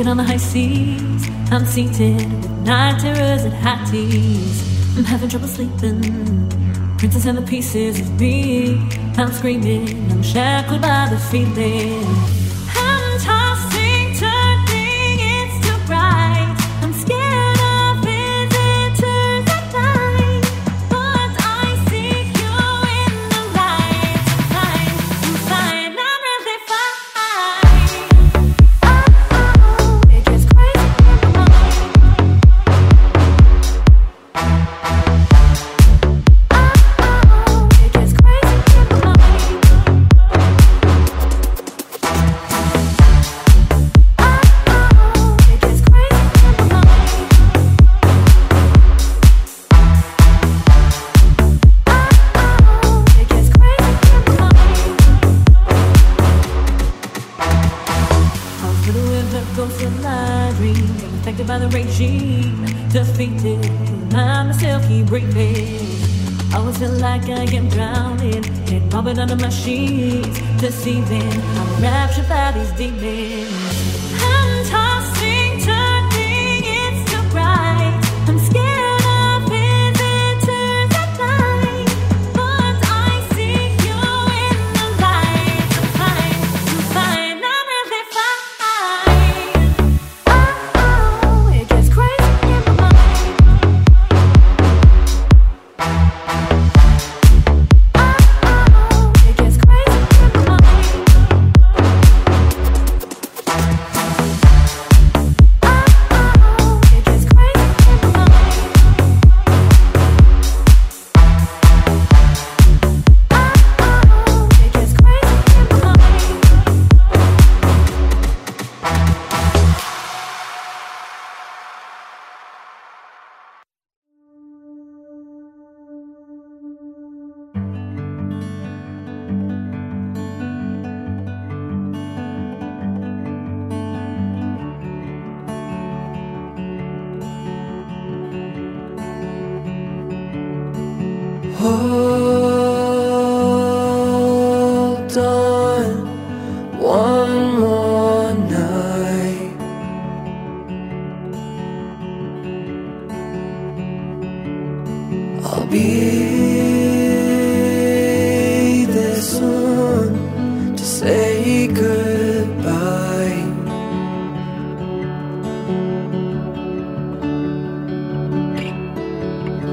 Jacket on the high seas. I'm seated with night terrors and hot teas. I'm having trouble sleeping. Princess and the pieces of me. I'm screaming. I'm shackled by the feeling.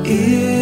is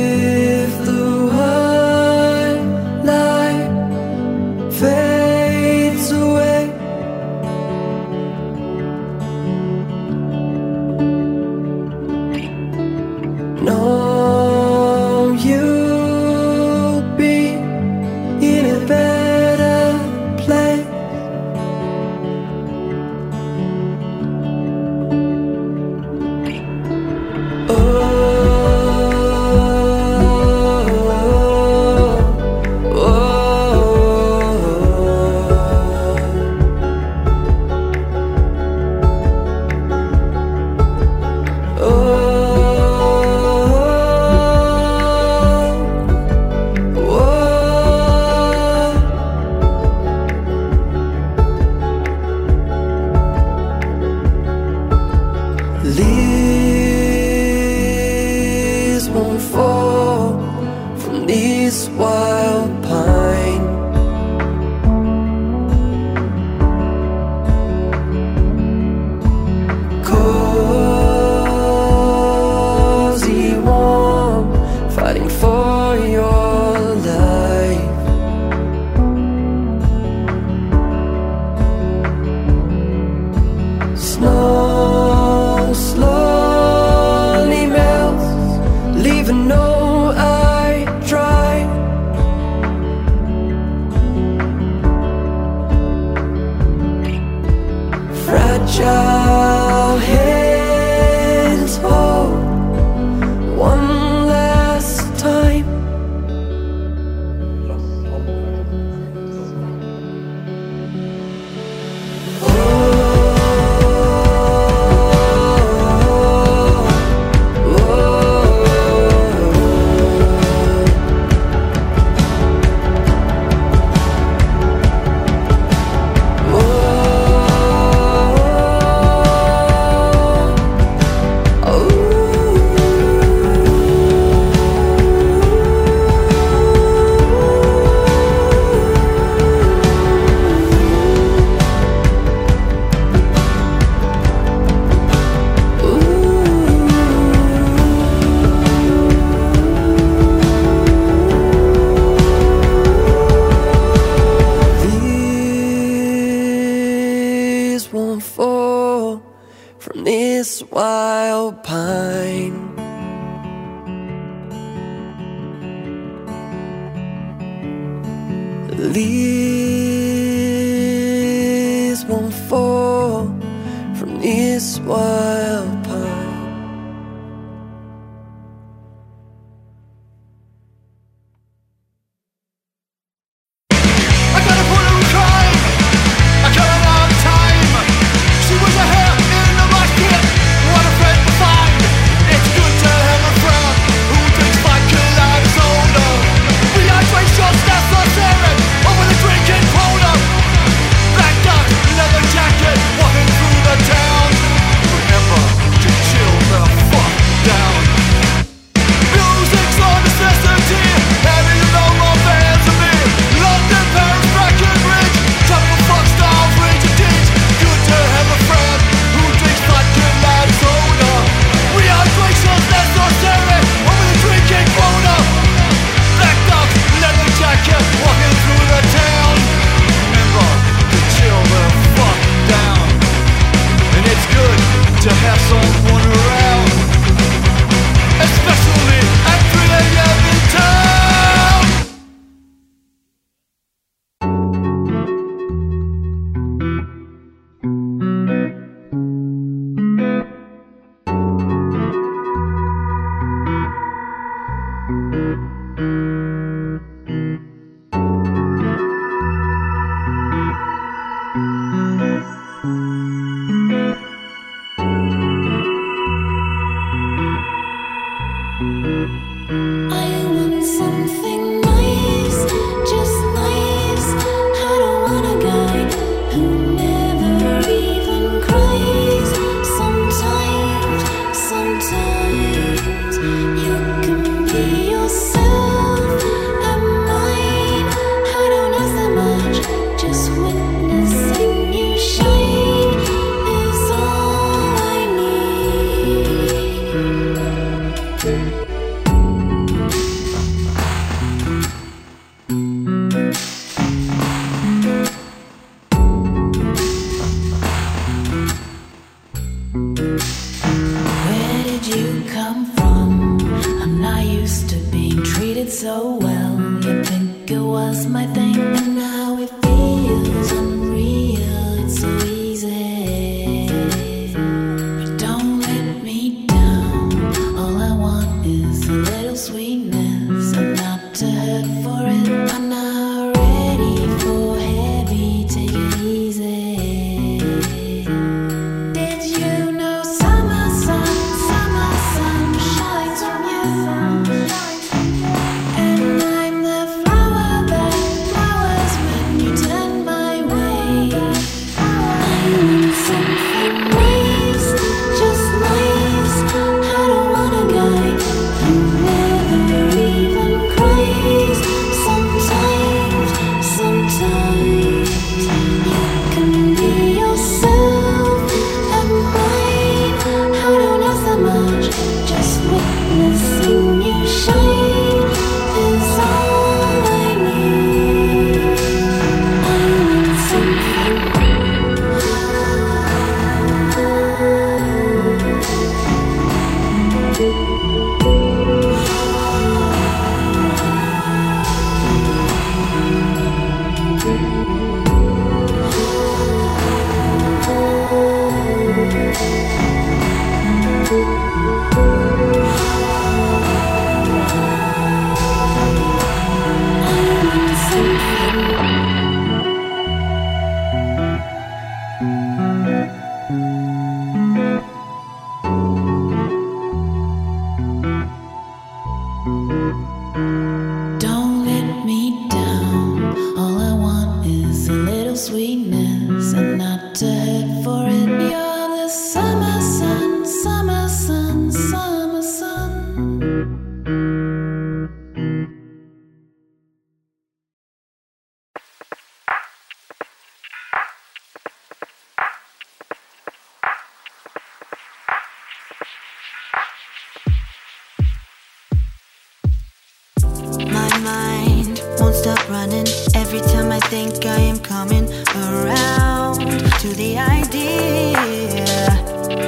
running every time I think I am coming around to the idea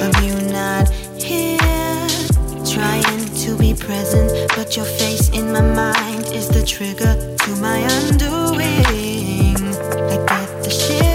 of you not here. Trying to be present, but your face in my mind is the trigger to my undoing. I get the shit.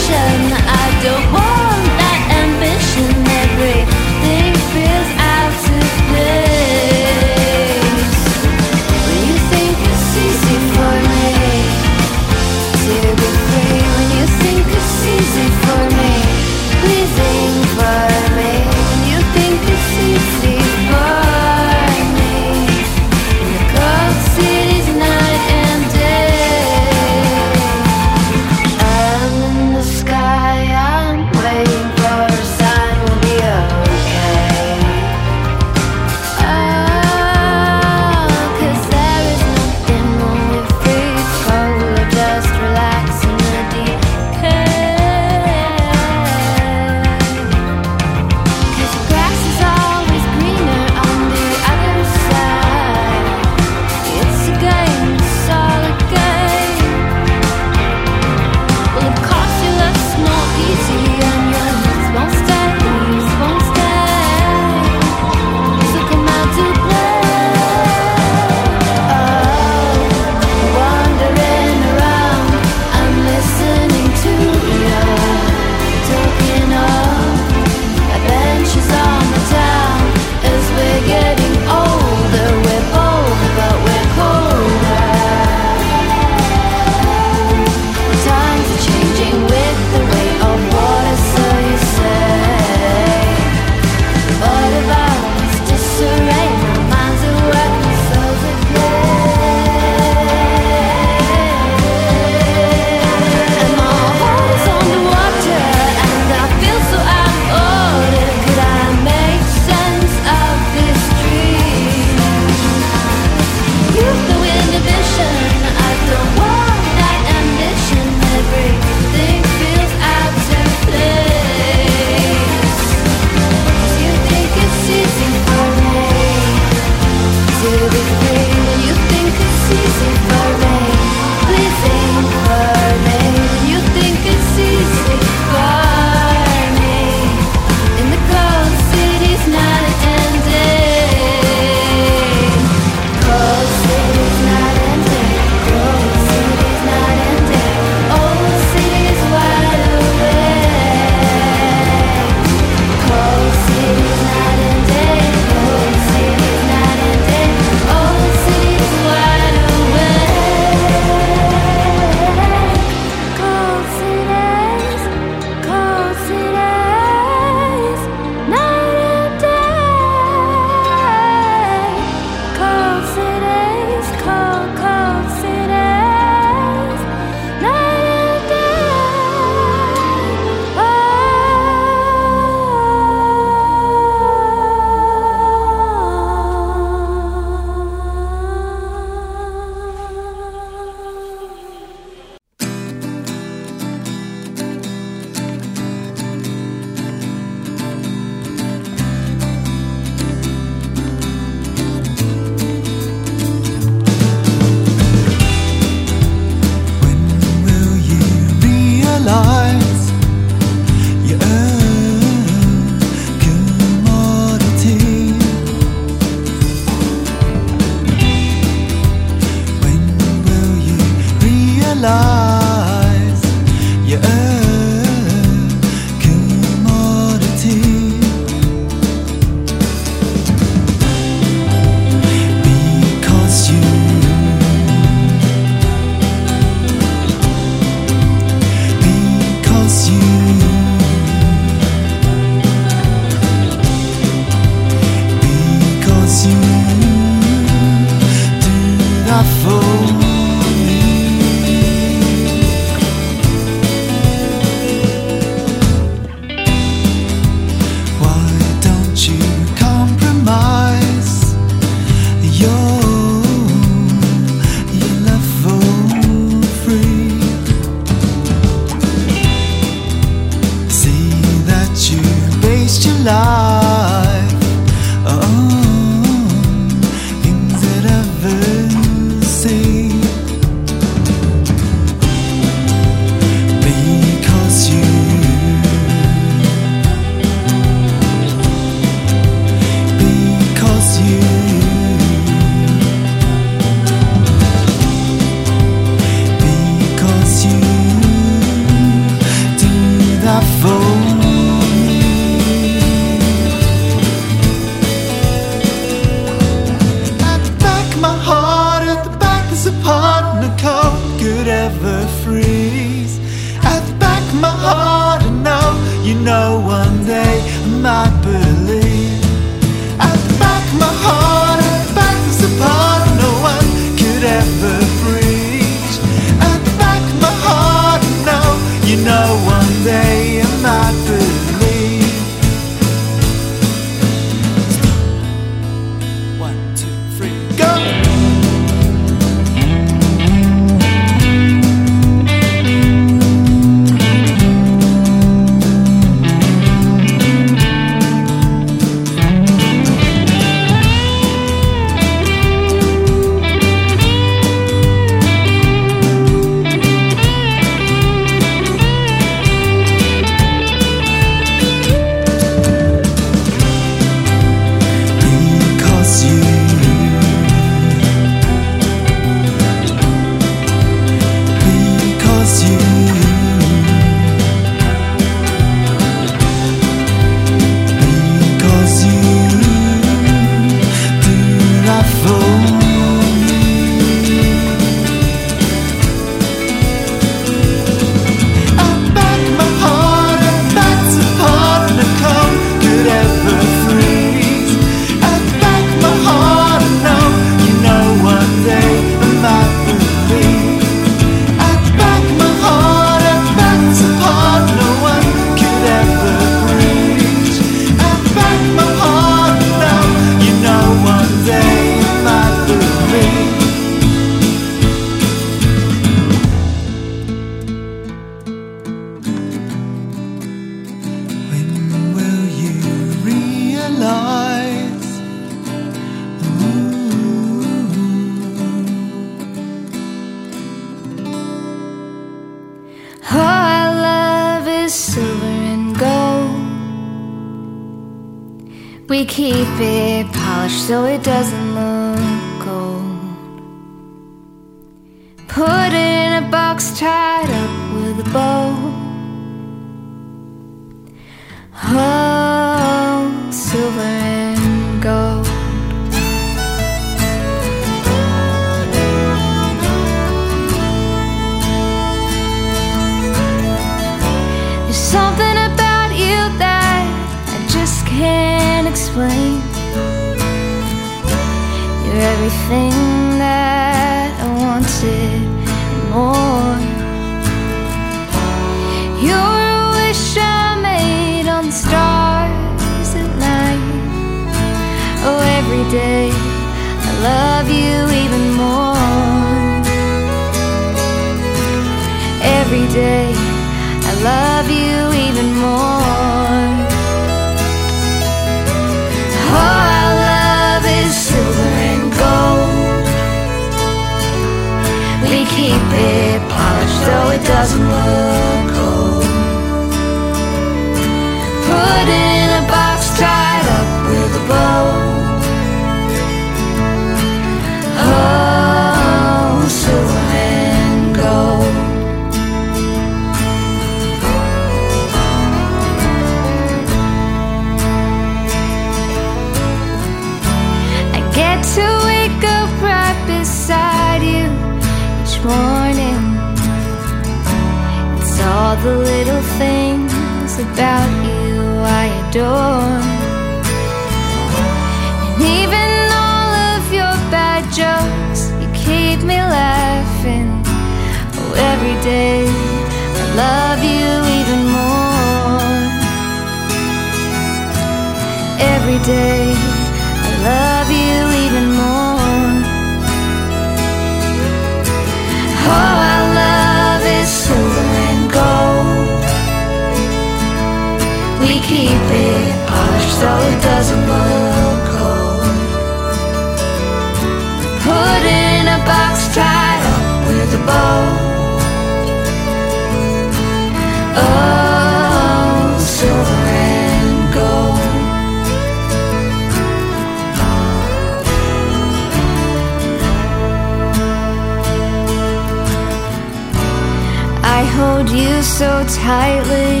Tightly,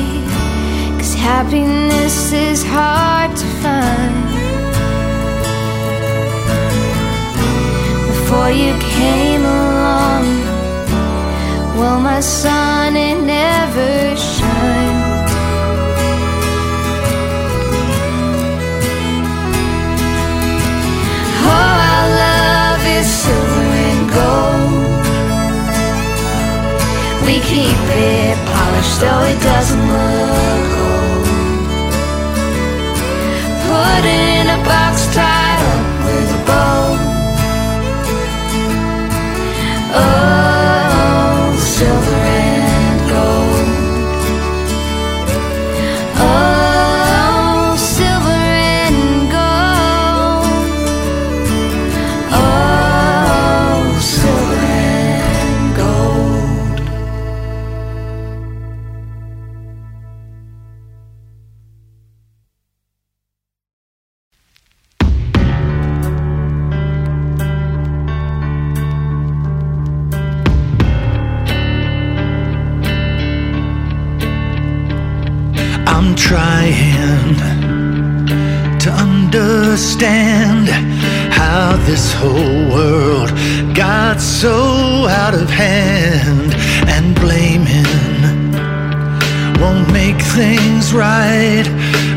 cause happiness is hard to find. Before you came along, well, my sun, it never shined. Oh, All I love is silver and gold. We keep it though it doesn't look this whole world got so out of hand and blaming won't make things right.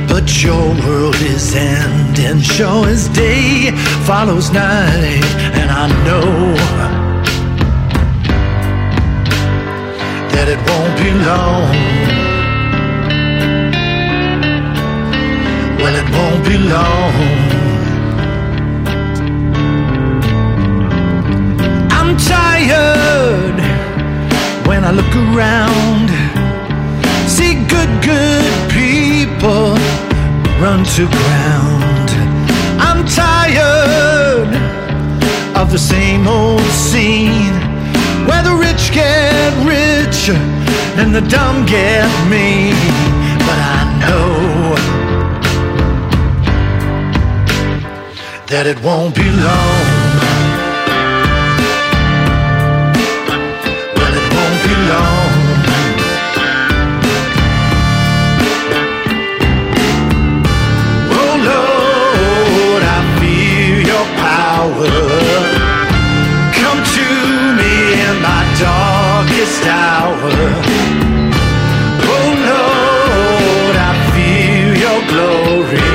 But your world is ending, sure as day follows night, and I know that it won't be long. Well, it won't be long. Tired when I look around. See good, good people run to ground. I'm tired of the same old scene where the rich get richer and the dumb get mean. But I know that it won't be long. Come to me in my darkest hour. Oh Lord, I feel your glory.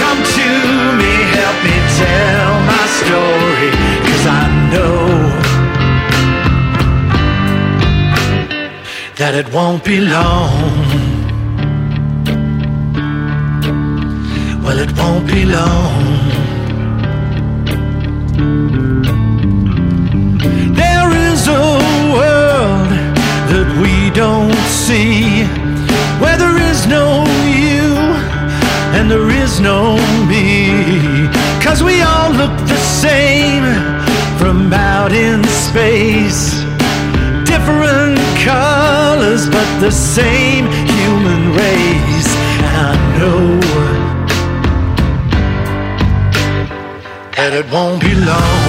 Come to me, help me tell my story. Cause I know that it won't be long. Well, it won't be long. No me. Cause we all look the same from out in space. Different colors, but the same human race. I know that it won't be long.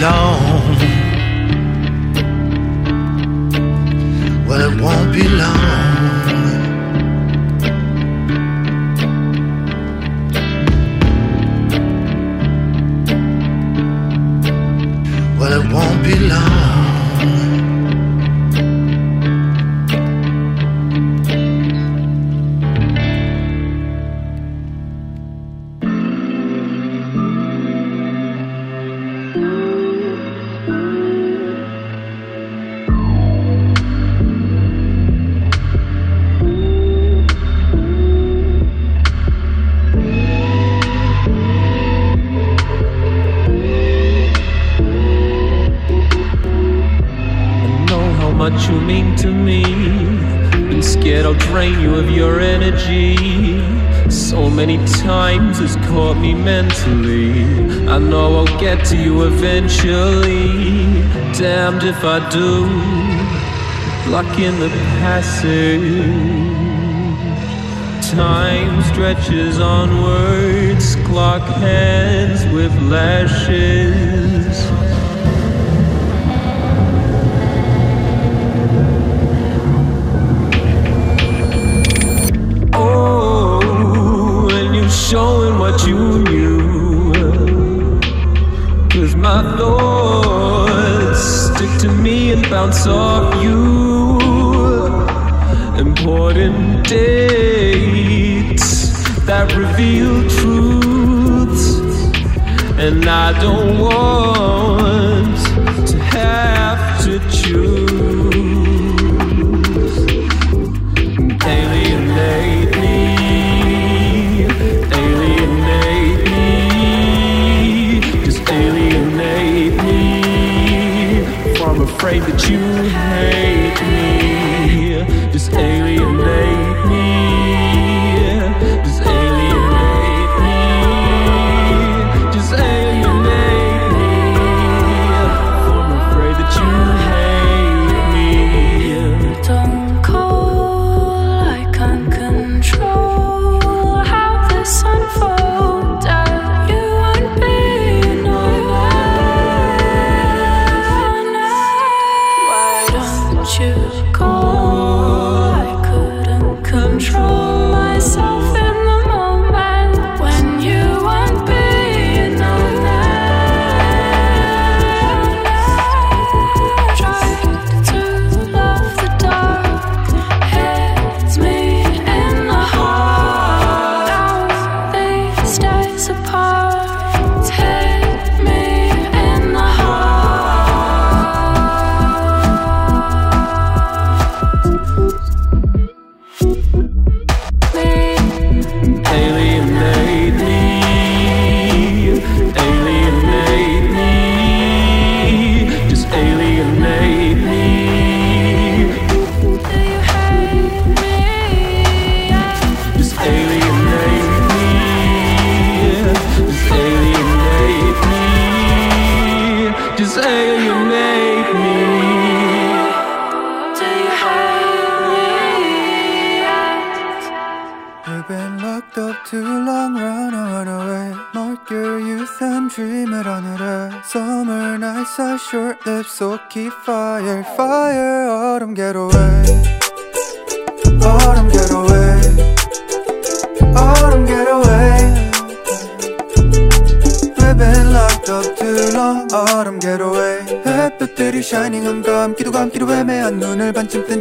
Long. Well, it won't be long. Well, it won't be long. Do. Blocking the passage. Time stretches onwards, clock hands with lashes. Oh, and you're showing what you knew. Cause my thoughts bounce off you. Important dates that reveal truths. And I don't want afraid that you hate me.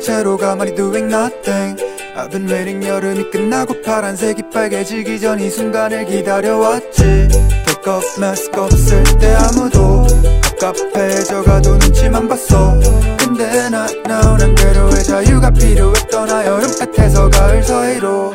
채로 가만히 doing nothing. I've been waiting 여름이 끝나고 파란색이 빨개지기 전 이 순간을 기다려왔지. Take up mask 없을 때 아무도 갑갑해져가도 눈치만 봤어. 근데 now 난 괴로워 자유가 필요했던 아 여름 끝에서 가을 사이로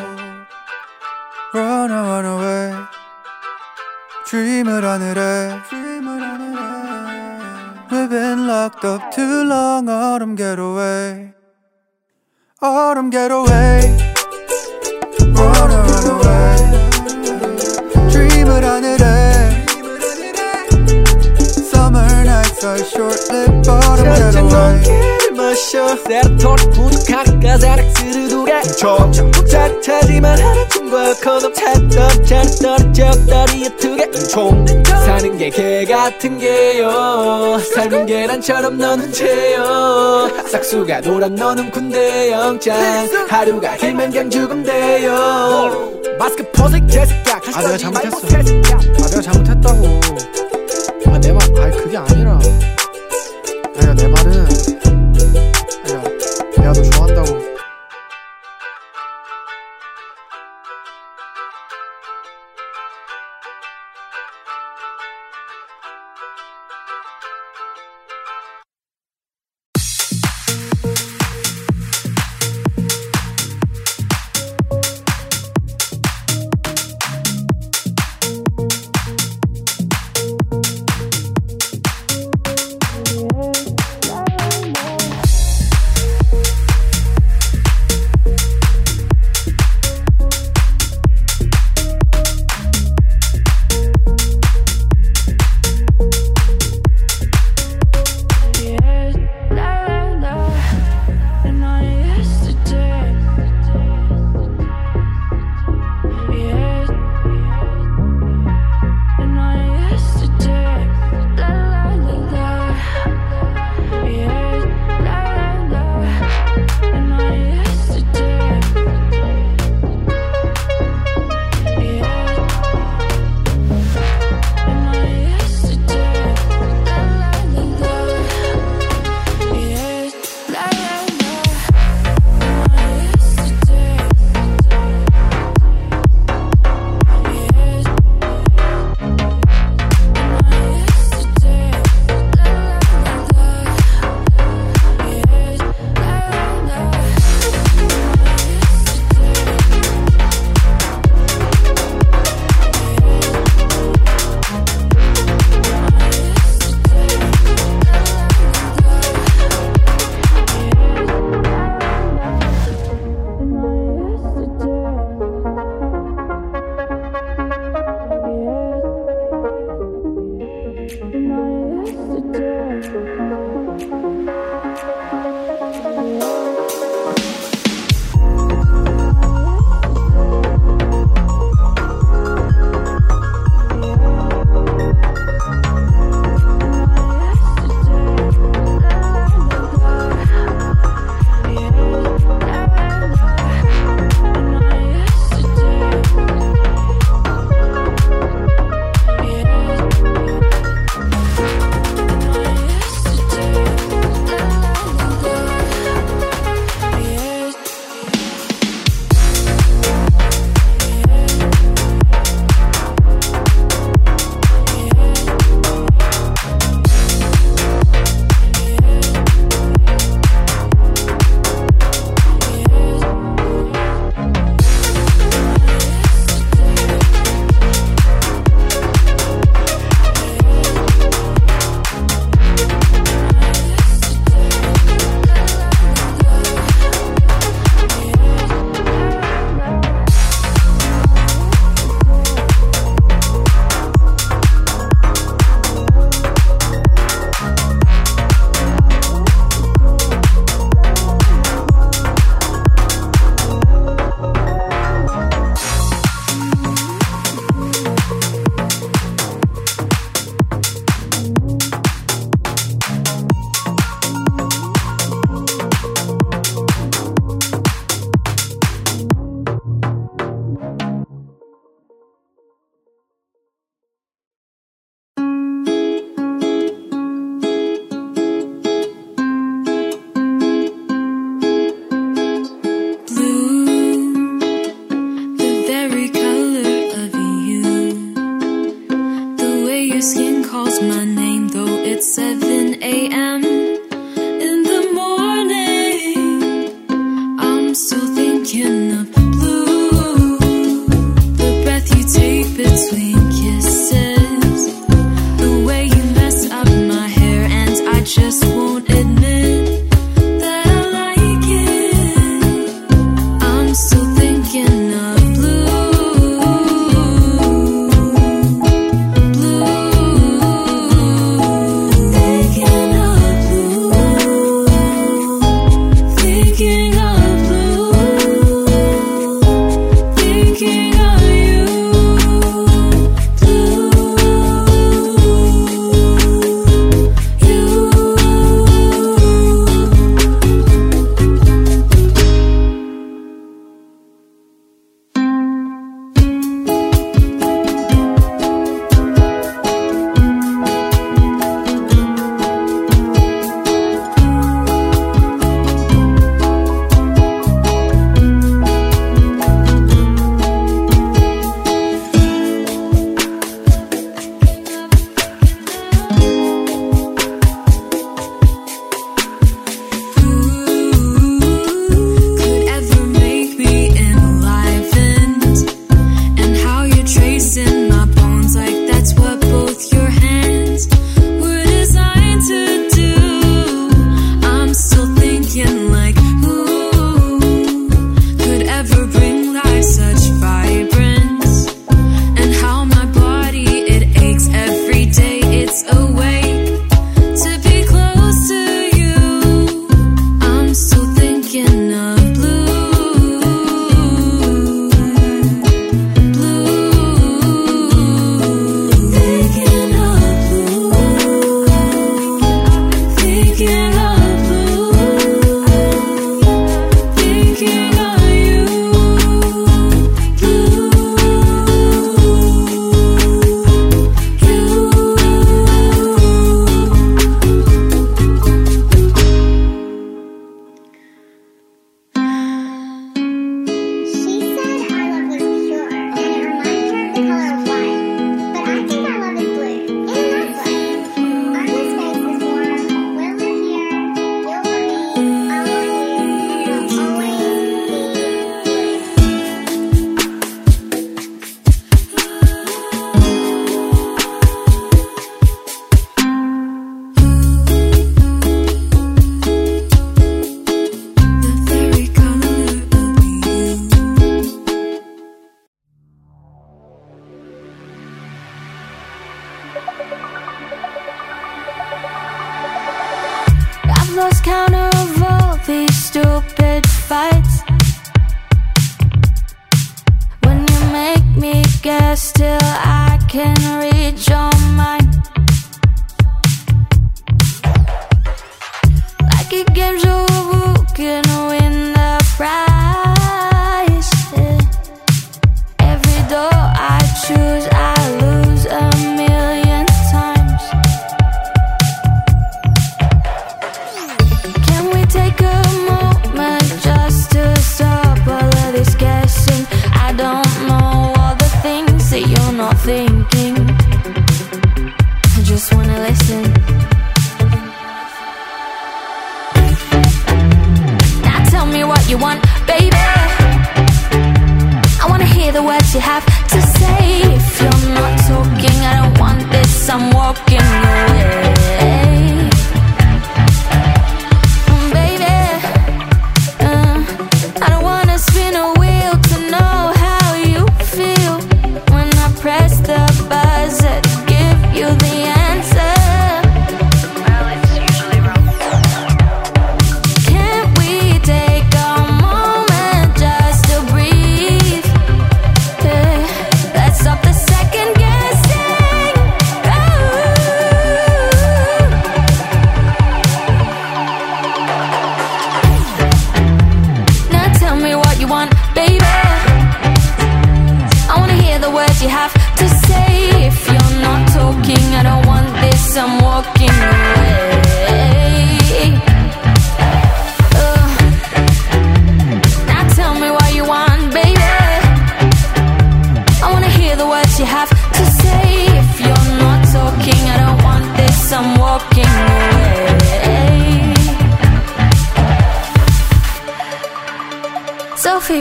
같은 게요. 삶은 계란처럼 너는 죄요. 싹수가 노란 너는 군대 영장. 하루가 길면 그냥 죽음 돼요. 마스크 벗을 개새끼야 아, 내가 잘못했어. 아 내가 잘못했다고. 아내말 아니 그게 아니라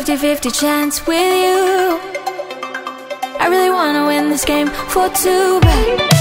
50 50 chance with you. I really wanna win this game for two, but.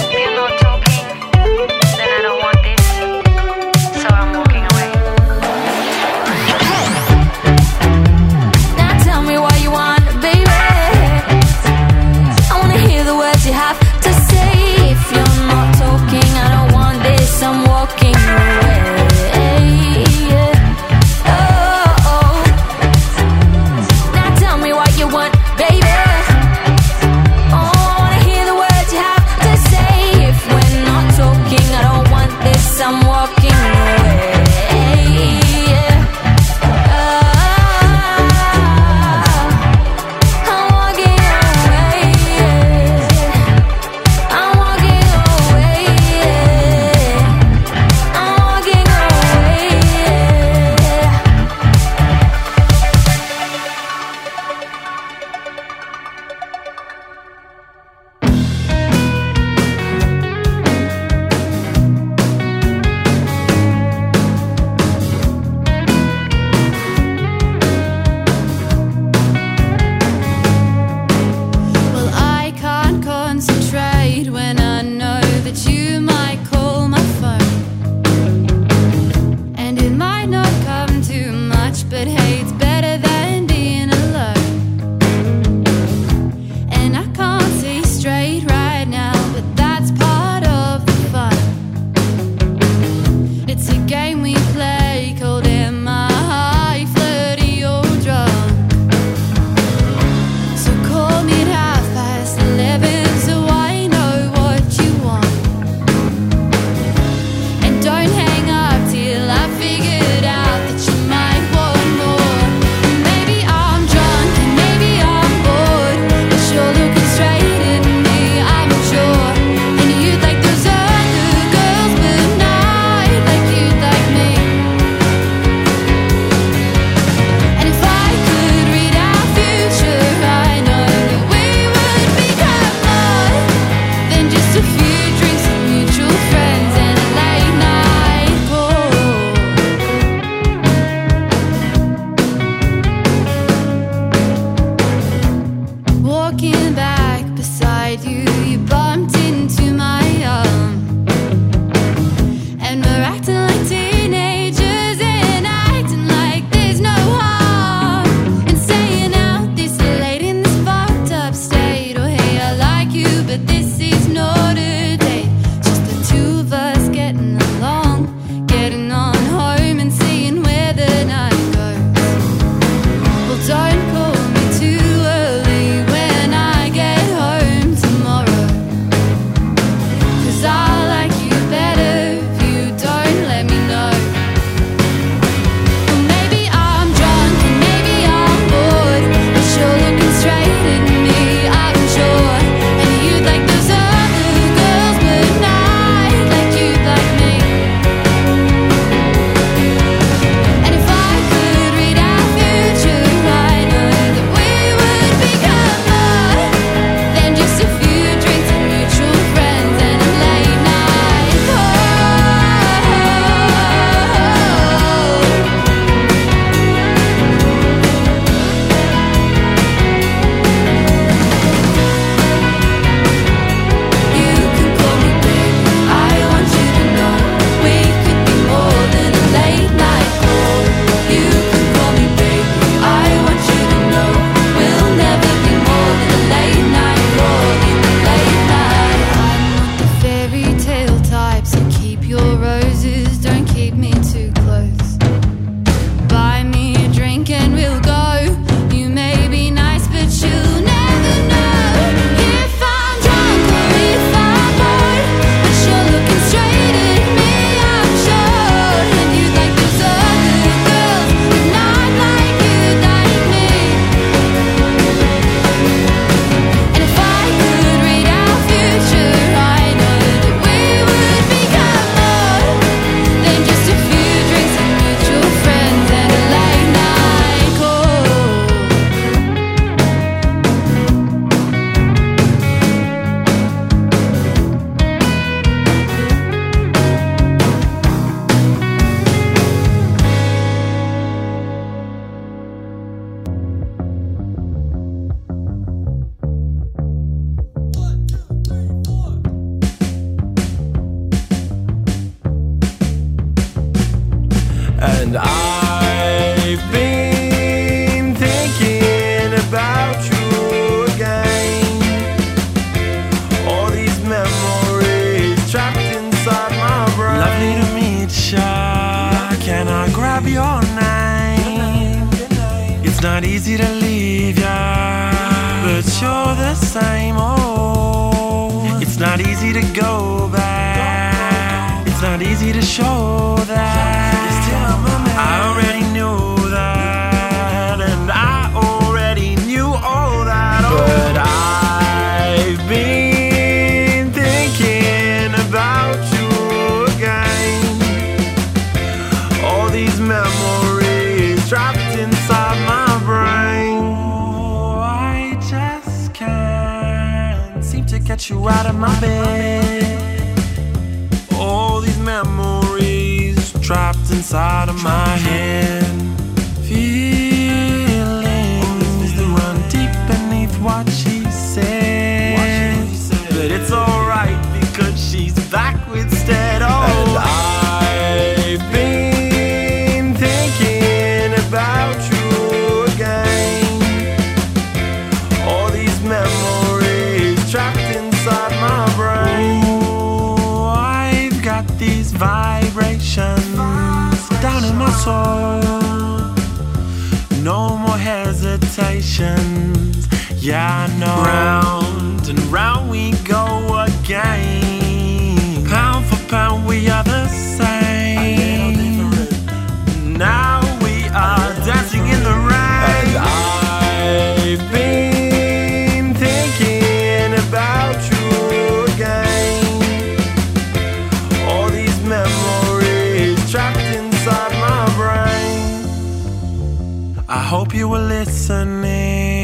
I hope you were listening.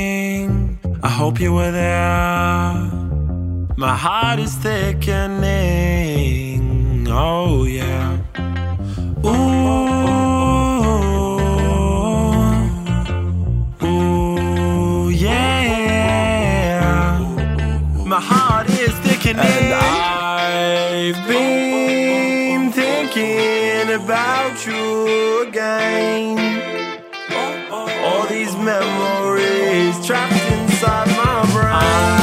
I hope you were there. My heart is thickening. Oh, yeah. Ooh. Ooh, yeah. My heart is thickening. And I've been. trapped inside my brain.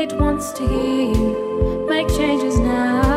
It wants to hear you. Make changes now.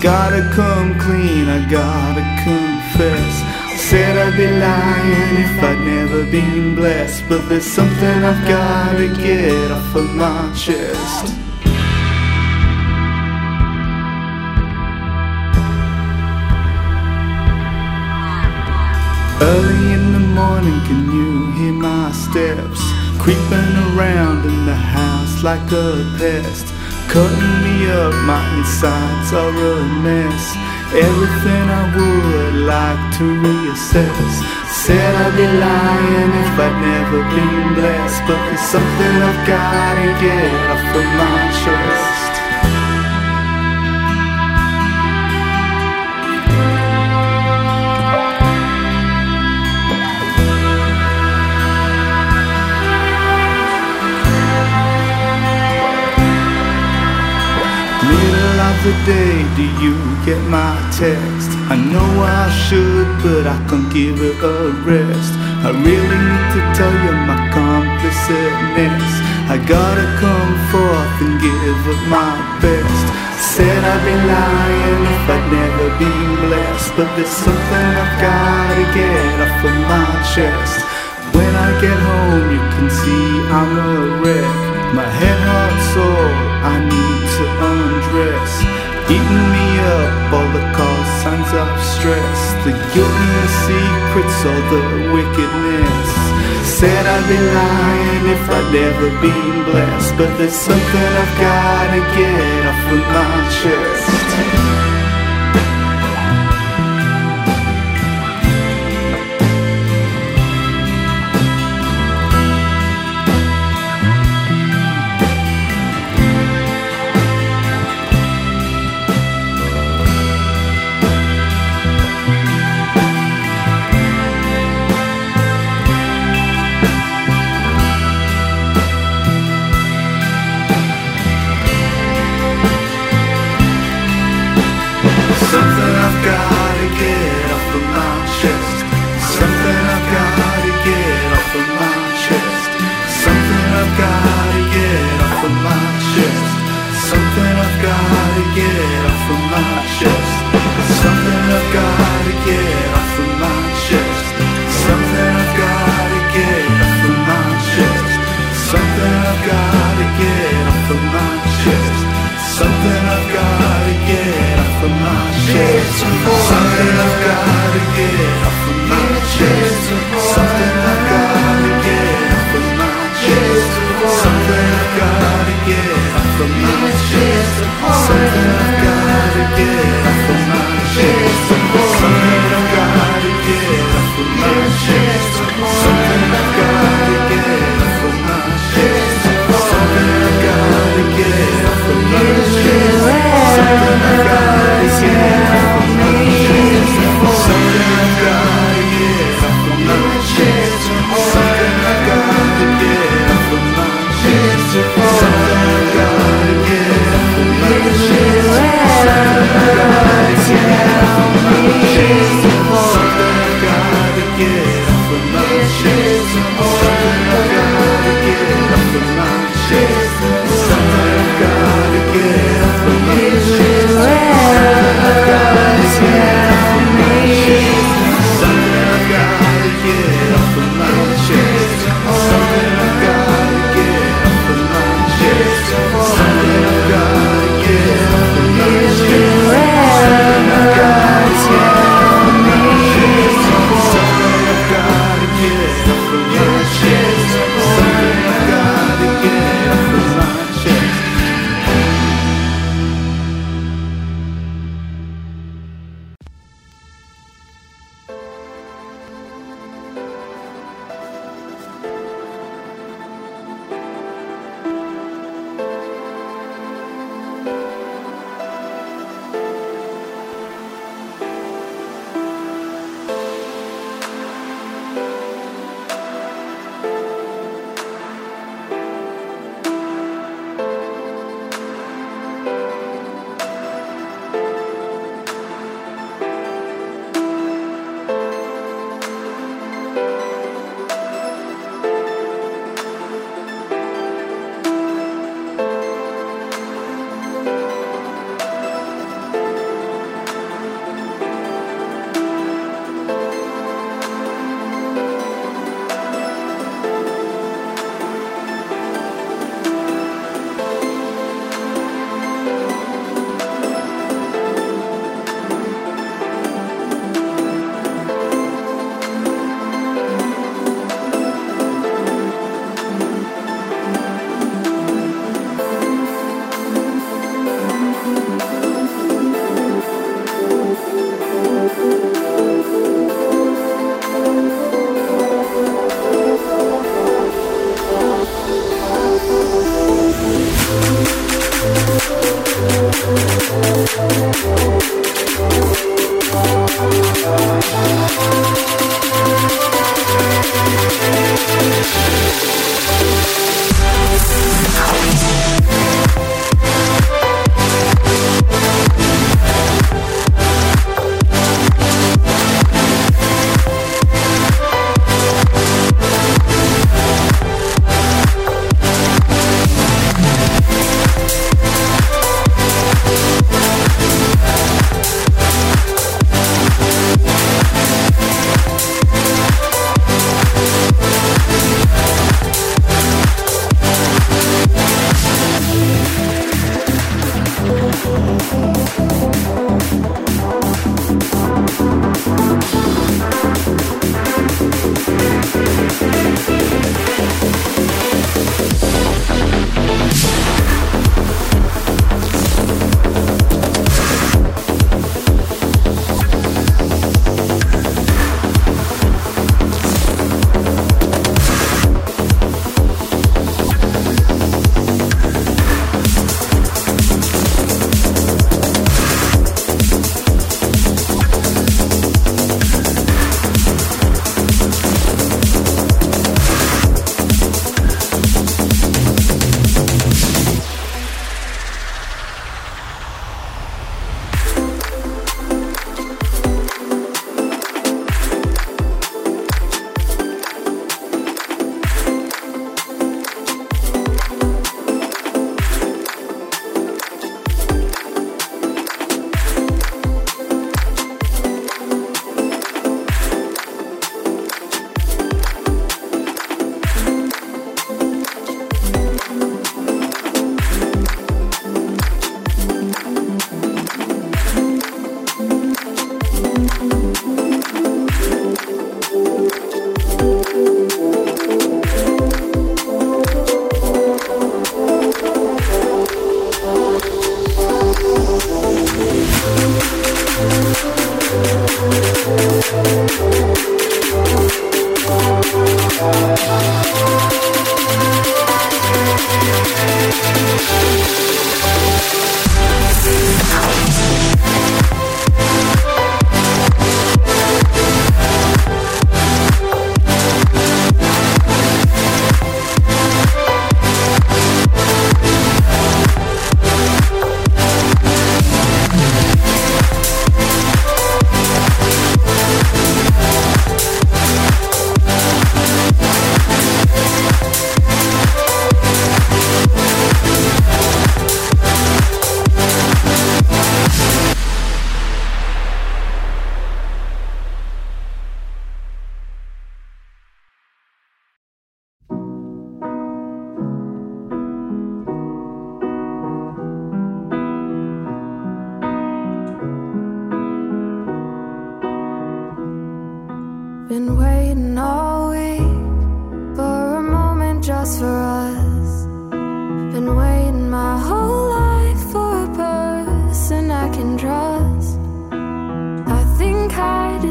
Gotta come clean, I gotta confess. I Said I'd be lying if I'd never been blessed. But there's something I've gotta get off of my chest. Early in the morning, can you hear my steps? Creeping around in the house like a pest. Cutting up, my insides are a mess. Everything I would like to reassess. Said I'd be lying if I'd never been blessed. But there's something I've gotta get off of my chest. Middle of the day, do you get my text? I know I should, but I can't give it a rest. I really need to tell you my complicitness. I gotta come forth and give it my best. Said I'd be lying if I'd never been blessed, but there's something I've gotta get off of my chest. When I get home, you can see I'm a wreck. My head, heart, soul, I need to undress. Eating me up, all the call signs of stress. The guilt and the secrets, all the wickedness. Said I'd be lying if I'd never been blessed. But there's something I've gotta get off of my chest.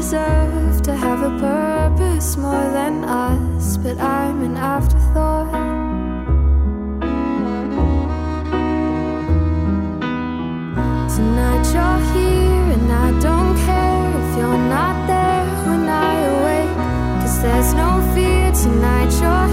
deserve to have a purpose more than us, but I'm an afterthought. Tonight you're here, and I don't care if you're not there when I awake, cause there's no fear tonight you're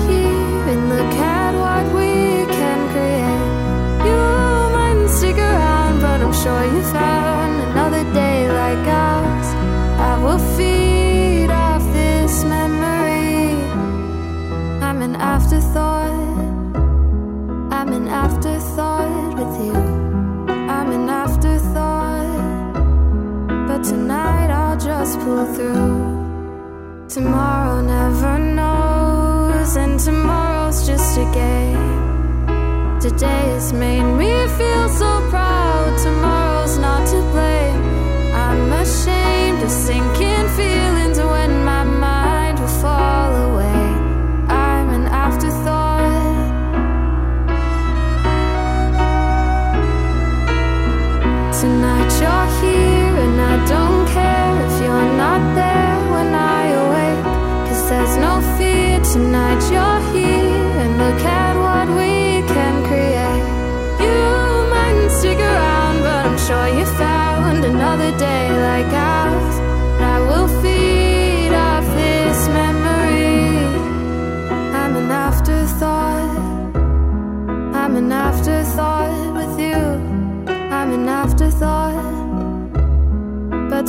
game. Today has made me feel so proud. Tomorrow's not to blame. I'm ashamed of sinking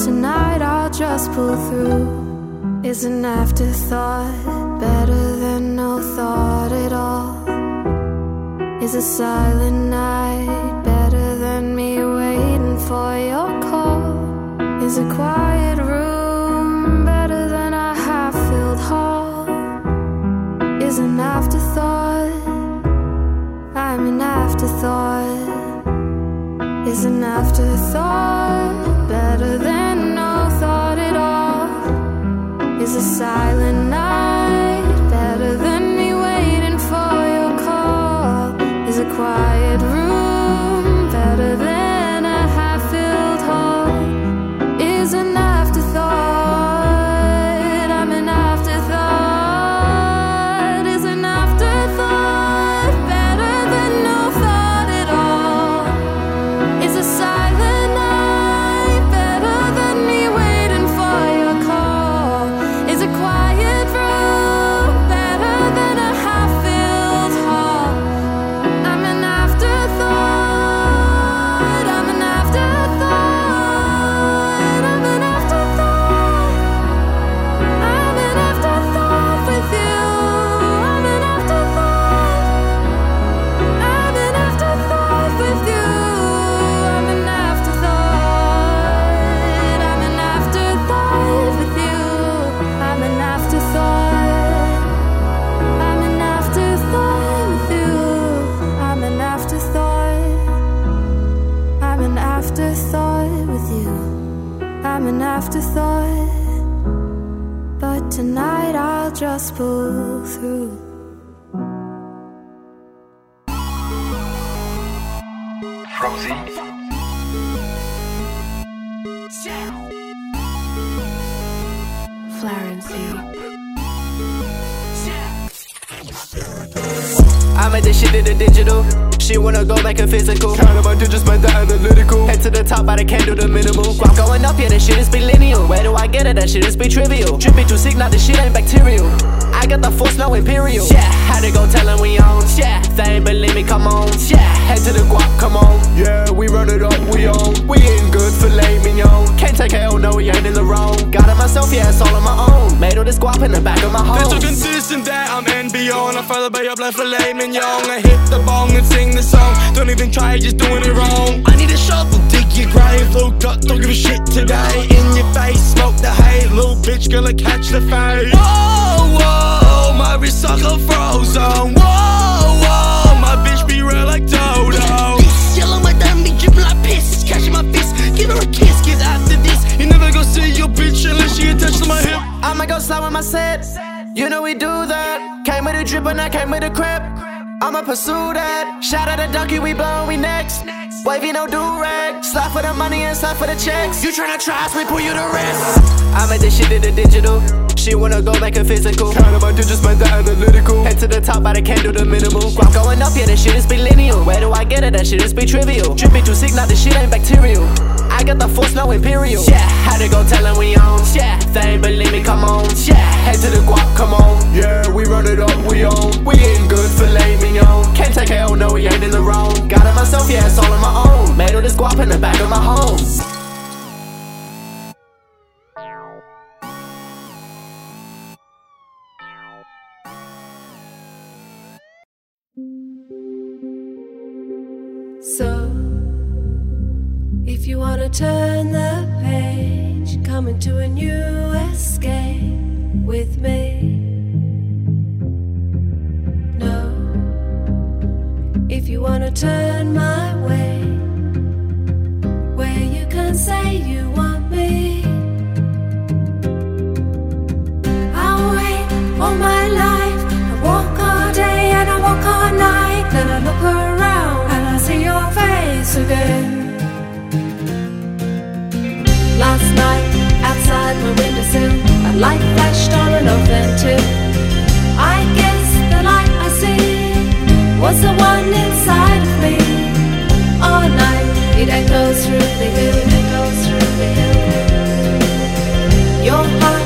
tonight I'll just pull through. Is an afterthought better than no thought at all? Is a silent night better than me waiting for your call? Is a quiet room better than a half filled hall? Is an afterthought? I'm an afterthought. Is an afterthought better than Is a silent night better than me waiting for your call? Is quiet I'm addicted to the digital. She wanna go back and physical. Of my digits, but the analytical. Head to the top, but I can't do the minimal. Guap going up, yeah, that shit is be lineal. Where do I get it? That shit is be trivial. Dripping too sick, now this shit ain't bacterial. I got the force, no imperial. Yeah, had to go tell 'em we own. Yeah, they ain't believe me, come on. Yeah, head to the guap, come on. Yeah, we run it up, we own. We ain't good for lame mignon. Can't take a L, no, we ain't in the wrong. Got it myself, yeah, it's all on my own. Made all this guap in the back of my home. Been so consistent that I'm and beyond. I follow by up like filet mignon. I hit the bong and sing the song. Don't even try, just doing it wrong. I need a shovel, dig your grave. Look up, don't give a shit today. In your face, smoke the hay. Little bitch, gonna catch the fade. Whoa, whoa, my wrist sucker frozen. Whoa, whoa, my bitch be real like Dodo. This yellow, my damn be dripping like piss. Catching my fist, give her a kiss. Cause after this, you never gonna see your bitch unless she attached to my hip. I'ma go slow with my set. You know we do that. Came with a drip and I came with a crib. I'ma pursue that. Shout out to Ducky, we blowin', we next. Wavy no do rag. Slap for the money and slap for the checks. You tryna try we pull you to rest. I'm addicted to the digital. She wanna go back and physical. Of my just meant the analytical. Head to the top, I can't do the minimal. Guap going up, yeah, that shit is be lineal. Where do I get it? That shit is be trivial. Drippy too sick, now this shit ain't bacterial. I got the force, no imperial. Yeah, had to go tell him we on. Yeah, they ain't believe me, come on. Yeah, head to the guap, come on. Yeah, we run it up, we own. We ain't good for me on. Can't take L, oh, no, we ain't in the wrong. Got it myself, yeah, it's all on my own. Made all this guap in the back of my home. Wanna turn the page, come into a new escape with me. No, if you wanna turn my way, where you can say you want me. I'll wait all my life. I walk all day and I walk all night. Then I look around and I see your face again. Night, outside my windowsill, a light flashed on and off then too. I guess the light I see was the one inside of me. All night, it echoes through the hill, it echoes through the hill. Your heart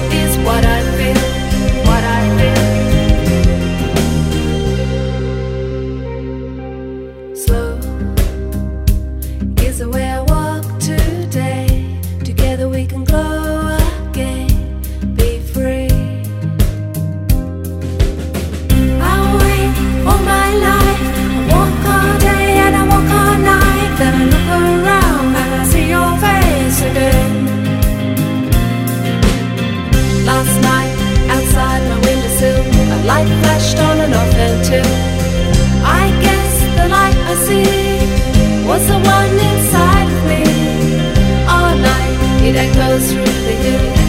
light flashed on and off into. I guess the light I see was the one inside of me. All night, it echoes through the hill,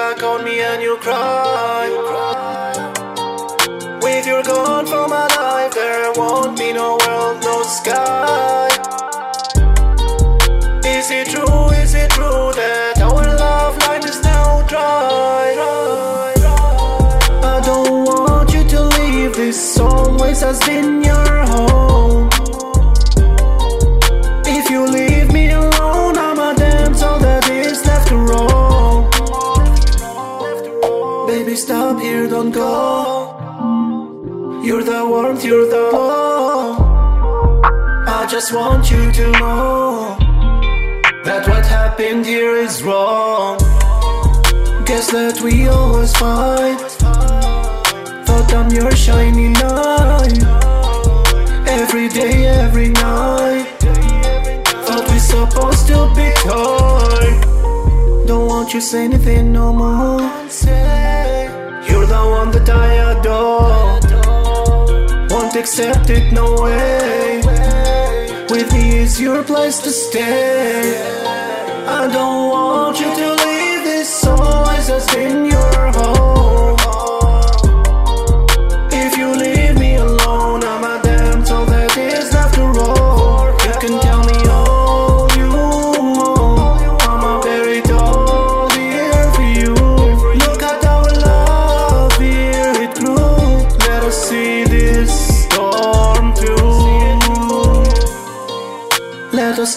back on me and you cry. With your gone from my life, there won't be no world, no sky. Is it true? Is it true that our love line is now dry? I don't want you to leave. This always has been your home. don't go. You're the warmth, you're the love. I just want you to know that what happened here is wrong. Guess that we always fight. Thought I'm your shining light. Every day, every night. Thought we're supposed to be tight. Don't want you say anything no more the one that I adore. Won't accept it, no way. With me is your place to stay. I don't want you to leave this soul as in your home.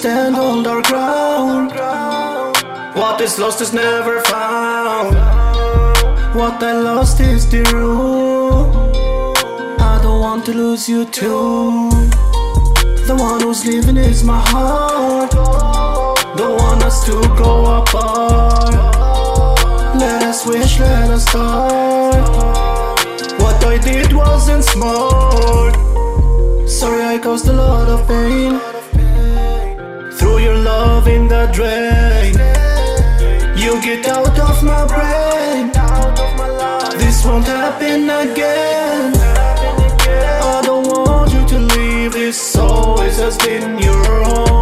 stand on our ground. What is lost is never found. What I lost is the rule. I don't want to lose you too. The one who's leaving is my heart. Don't want us to go apart. Let us wish, let us start. What I did wasn't smart. Sorry, I caused a lot of pain your love in the drain. You get out of my brain. This won't happen again. I don't want you to leave. This always has been your home.